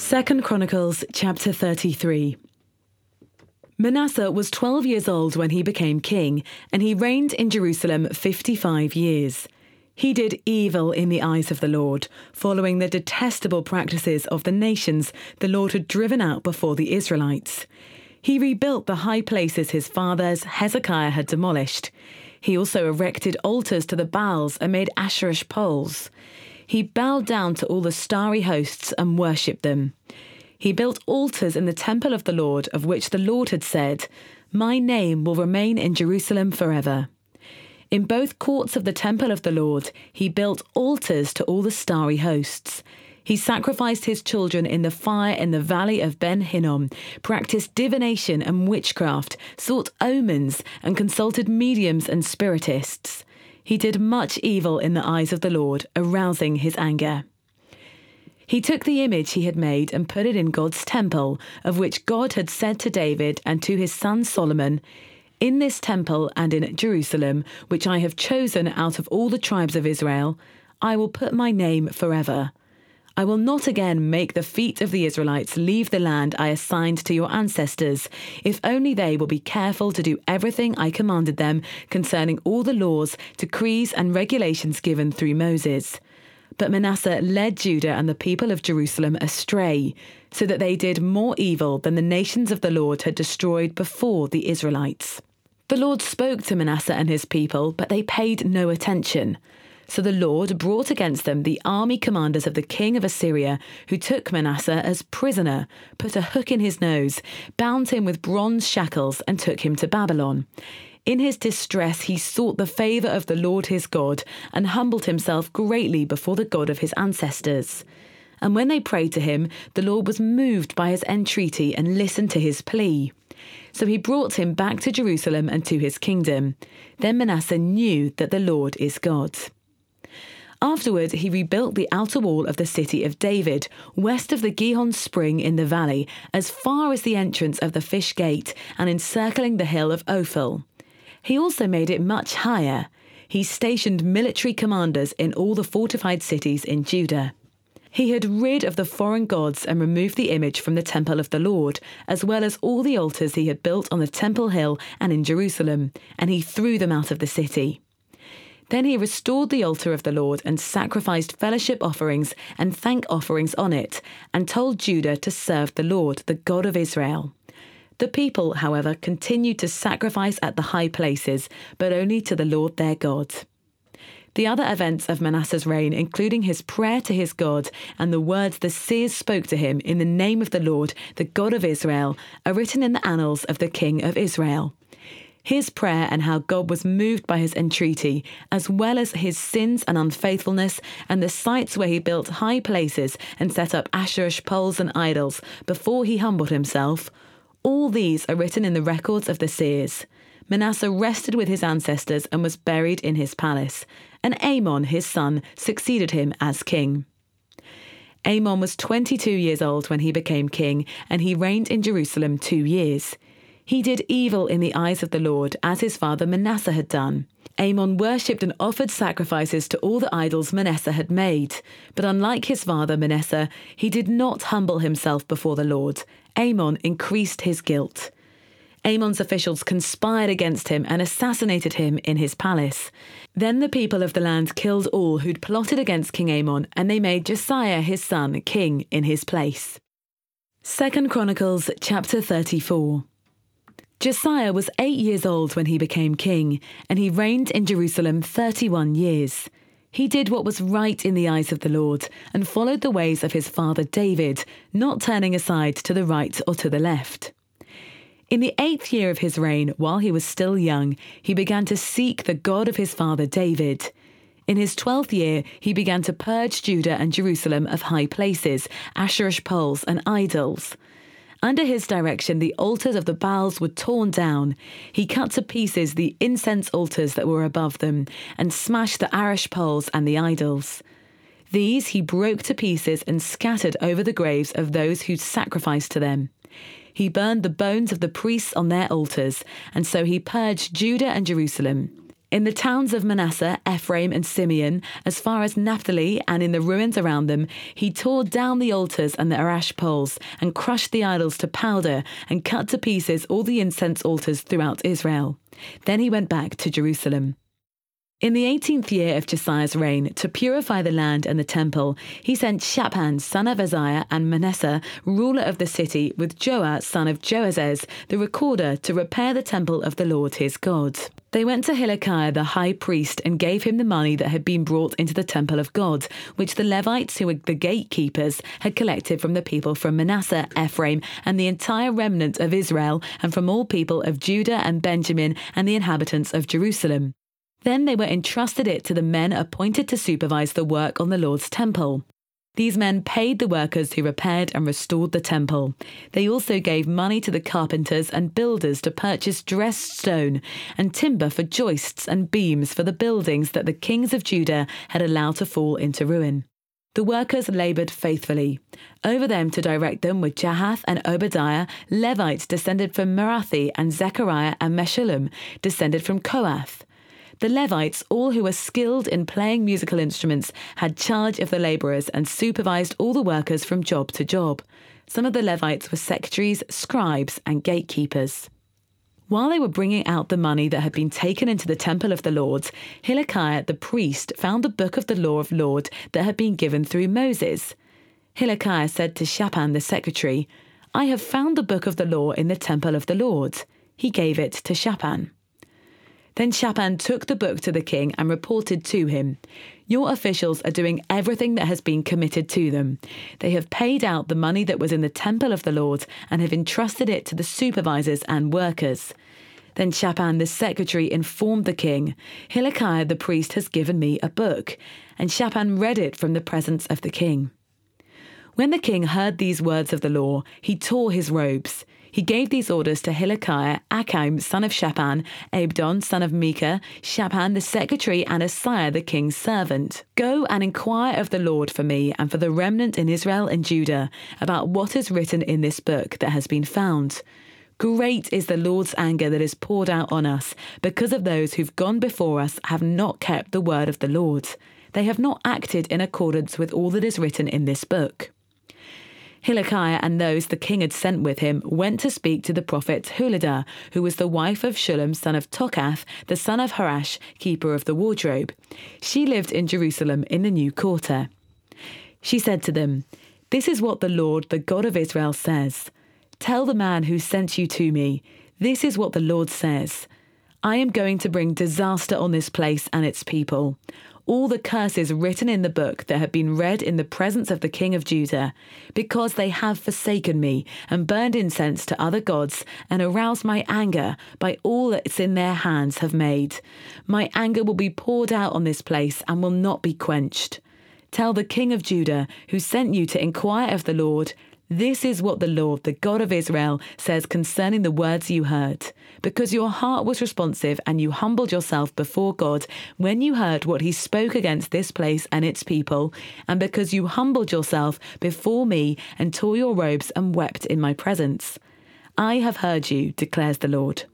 Second Chronicles chapter 33. Manasseh was 12 years old when he became king, and he reigned in Jerusalem 55 years. He did evil in the eyes of the Lord, following the detestable practices of the nations the Lord had driven out before the Israelites. He rebuilt the high places his fathers Hezekiah had demolished. He also erected altars to the Baals and made Asherah poles. He bowed down to all the starry hosts and worshipped them. He built altars in the temple of the Lord, of which the Lord had said, My name will remain in Jerusalem forever. In both courts of the temple of the Lord, he built altars to all the starry hosts. He sacrificed his children in the fire in the valley of Ben Hinnom, practiced divination and witchcraft, sought omens, and consulted mediums and spiritists. He did much evil in the eyes of the Lord, arousing his anger. He took the image he had made and put it in God's temple, of which God had said to David and to his son Solomon, In this temple and in Jerusalem, which I have chosen out of all the tribes of Israel, I will put my name forever. I will not again make the feet of the Israelites leave the land I assigned to your ancestors, if only they will be careful to do everything I commanded them concerning all the laws, decrees, and regulations given through Moses. But Manasseh led Judah and the people of Jerusalem astray, so that they did more evil than the nations of the Lord had destroyed before the Israelites. The Lord spoke to Manasseh and his people, but they paid no attention. So the Lord brought against them the army commanders of the king of Assyria, who took Manasseh as prisoner, put a hook in his nose, bound him with bronze shackles, and took him to Babylon. In his distress, he sought the favour of the Lord his God, and humbled himself greatly before the God of his ancestors. And when they prayed to him, the Lord was moved by his entreaty and listened to his plea. So he brought him back to Jerusalem and to his kingdom. Then Manasseh knew that the Lord is God. Afterward, he rebuilt the outer wall of the city of David, west of the Gihon spring in the valley, as far as the entrance of the fish gate, and encircling the hill of Ophel. He also made it much higher. He stationed military commanders in all the fortified cities in Judah. He had rid of the foreign gods and removed the image from the temple of the Lord, as well as all the altars he had built on the temple hill and in Jerusalem, and he threw them out of the city. Then he restored the altar of the Lord and sacrificed fellowship offerings and thank offerings on it, and told Judah to serve the Lord, the God of Israel. The people, however, continued to sacrifice at the high places, but only to the Lord their God. The other events of Manasseh's reign, including his prayer to his God and the words the seers spoke to him in the name of the Lord, the God of Israel, are written in the annals of the king of Israel his prayer and how God was moved by his entreaty, as well as his sins and unfaithfulness, and the sites where he built high places and set up Asherah poles and idols before he humbled himself, all these are written in the records of the seers. Manasseh rested with his ancestors and was buried in his palace, and Amon, his son, succeeded him as king. Amon was 22 years old when he became king, and he reigned in Jerusalem two years. He did evil in the eyes of the Lord, as his father Manasseh had done. Amon worshipped and offered sacrifices to all the idols Manasseh had made. But unlike his father Manasseh, he did not humble himself before the Lord. Amon increased his guilt. Amon's officials conspired against him and assassinated him in his palace. Then the people of the land killed all who'd plotted against King Amon, and they made Josiah his son king in his place. 2 Chronicles chapter 34. Josiah was eight years old when he became king, and he reigned in Jerusalem 31 years. He did what was right in the eyes of the Lord, and followed the ways of his father David, not turning aside to the right or to the left. In the eighth year of his reign, while he was still young, he began to seek the God of his father David. In his twelfth year, he began to purge Judah and Jerusalem of high places, Asherah poles, and idols. Under his direction, the altars of the Baals were torn down. He cut to pieces the incense altars that were above them, and smashed the Asherah poles and the idols. These he broke to pieces and scattered over the graves of those who sacrificed to them. He burned the bones of the priests on their altars, and so he purged Judah and Jerusalem. In the towns of Manasseh, Ephraim, and Simeon, as far as Naphtali, and in the ruins around them, he tore down the altars and the Asherah poles, and crushed the idols to powder, and cut to pieces all the incense altars throughout Israel. Then he went back to Jerusalem. In the eighteenth year of Josiah's reign, to purify the land and the temple, he sent Shaphan, son of Azaliah, and Maaseiah, ruler of the city, with Joah, son of Joahaz, the recorder, to repair the temple of the Lord his God. They went to Hilkiah the high priest and gave him the money that had been brought into the temple of God, which the Levites, who were the gatekeepers, had collected from the people from Manasseh, Ephraim, and the entire remnant of Israel, and from all people of Judah and Benjamin, and the inhabitants of Jerusalem. Then they were entrusted it to the men appointed to supervise the work on the Lord's temple. These men paid the workers who repaired and restored the temple. They also gave money to the carpenters and builders to purchase dressed stone and timber for joists and beams for the buildings that the kings of Judah had allowed to fall into ruin. The workers laboured faithfully. Over them to direct them were Jahath and Obadiah, Levites descended from Merari, and Zechariah and Meshullam, descended from Kohath. The Levites, all who were skilled in playing musical instruments, had charge of the labourers and supervised all the workers from job to job. Some of the Levites were secretaries, scribes, and gatekeepers. While they were bringing out the money that had been taken into the temple of the Lord, Hilkiah the priest found the book of the law of the Lord that had been given through Moses. Hilkiah said to Shaphan the secretary, I have found the book of the law in the temple of the Lord. He gave it to Shaphan. Then Shaphan took the book to the king and reported to him Your officials are doing everything that has been committed to them. They have paid out the money that was in the temple of the Lord and have entrusted it to the supervisors and workers. Then Shaphan the secretary informed the king, Hilkiah the priest has given me a book. And Shaphan read it from the presence of the king. When the king heard these words of the law, he tore his robes. He gave these orders to Hilkiah, Ahikam, son of Shaphan, Abdon, son of Micah, Shaphan the secretary, and Asaiah the king's servant. Go and inquire of the Lord for me and for the remnant in Israel and Judah about what is written in this book that has been found. Great is the Lord's anger that is poured out on us, because of those who've gone before us have not kept the word of the Lord. They have not acted in accordance with all that is written in this book. Hilkiah and those the king had sent with him went to speak to the prophet Huldah, who was the wife of Shallum, son of Tokhath, the son of Hasrah, keeper of the wardrobe. She lived in Jerusalem in the new quarter. She said to them, This is what the Lord, the God of Israel, says. Tell the man who sent you to me, This is what the Lord says. I am going to bring disaster on this place and its people all the curses written in the book that have been read in the presence of the king of Judah, because they have forsaken me and burned incense to other gods and aroused my anger by all that's in their hands have made. My anger will be poured out on this place and will not be quenched. Tell the king of Judah, who sent you to inquire of the Lord, this is what the Lord, the God of Israel, says concerning the words you heard. Because your heart was responsive and you humbled yourself before God when you heard what he spoke against this place and its people, and because you humbled yourself before me and tore your robes and wept in my presence. I have heard you, declares the Lord.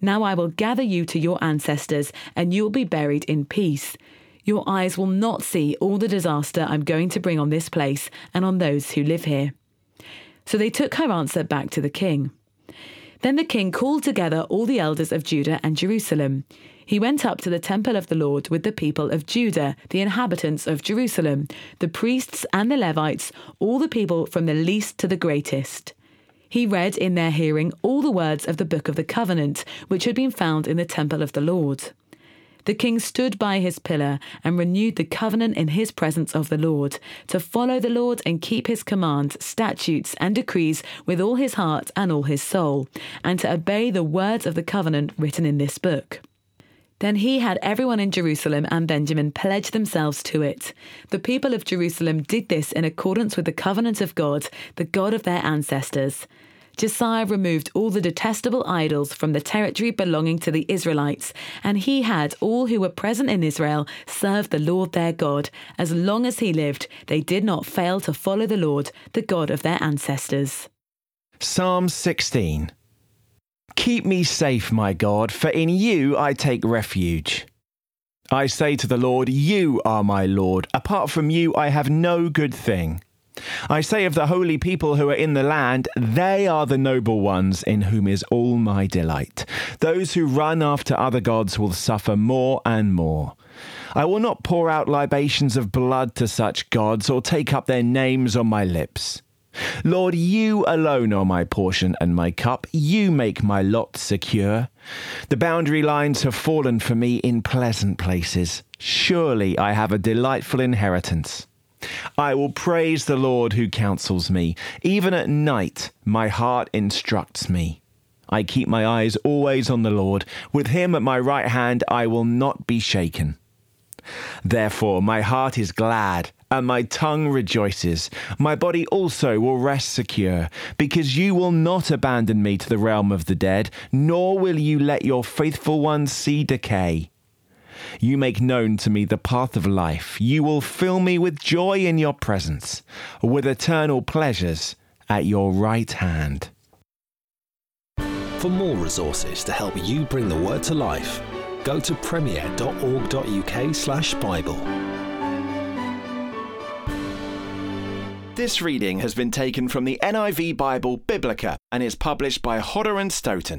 Now I will gather you to your ancestors, and you will be buried in peace. Your eyes will not see all the disaster I'm going to bring on this place and on those who live here. So they took her answer back to the king. Then the king called together all the elders of Judah and Jerusalem. He went up to the temple of the Lord with the people of Judah, the inhabitants of Jerusalem, the priests and the Levites, all the people from the least to the greatest. He read in their hearing all the words of the book of the covenant, which had been found in the temple of the Lord. The king stood by his pillar and renewed the covenant in his presence of the Lord, to follow the Lord and keep his commands, statutes, and decrees with all his heart and all his soul, and to obey the words of the covenant written in this book. Then he had everyone in Jerusalem and Benjamin pledge themselves to it. The people of Jerusalem did this in accordance with the covenant of God, the God of their ancestors. Josiah removed all the detestable idols from the territory belonging to the Israelites, and he had all who were present in Israel serve the Lord their God. As long as he lived, they did not fail to follow the Lord, the God of their ancestors. Psalm 16 Keep me safe, my God, for in you I take refuge. I say to the Lord, You are my Lord. Apart from you, I have no good thing. I say of the holy people who are in the land, they are the noble ones in whom is all my delight. Those who run after other gods will suffer more and more. I will not pour out libations of blood to such gods or take up their names on my lips. Lord, you alone are my portion and my cup. You make my lot secure. The boundary lines have fallen for me in pleasant places. Surely I have a delightful inheritance. I will praise the Lord who counsels me. Even at night, my heart instructs me. I keep my eyes always on the Lord. With him at my right hand, I will not be shaken. Therefore, my heart is glad and my tongue rejoices. My body also will rest secure, because you will not abandon me to the realm of the dead, nor will you let your faithful ones see decay. You make known to me the path of life. You will fill me with joy in your presence, with eternal pleasures at your right hand. For more resources to help you bring the word to life, go to premier.org.uk/slash Bible. This reading has been taken from the NIV Bible Biblica and is published by Hodder and Stoughton.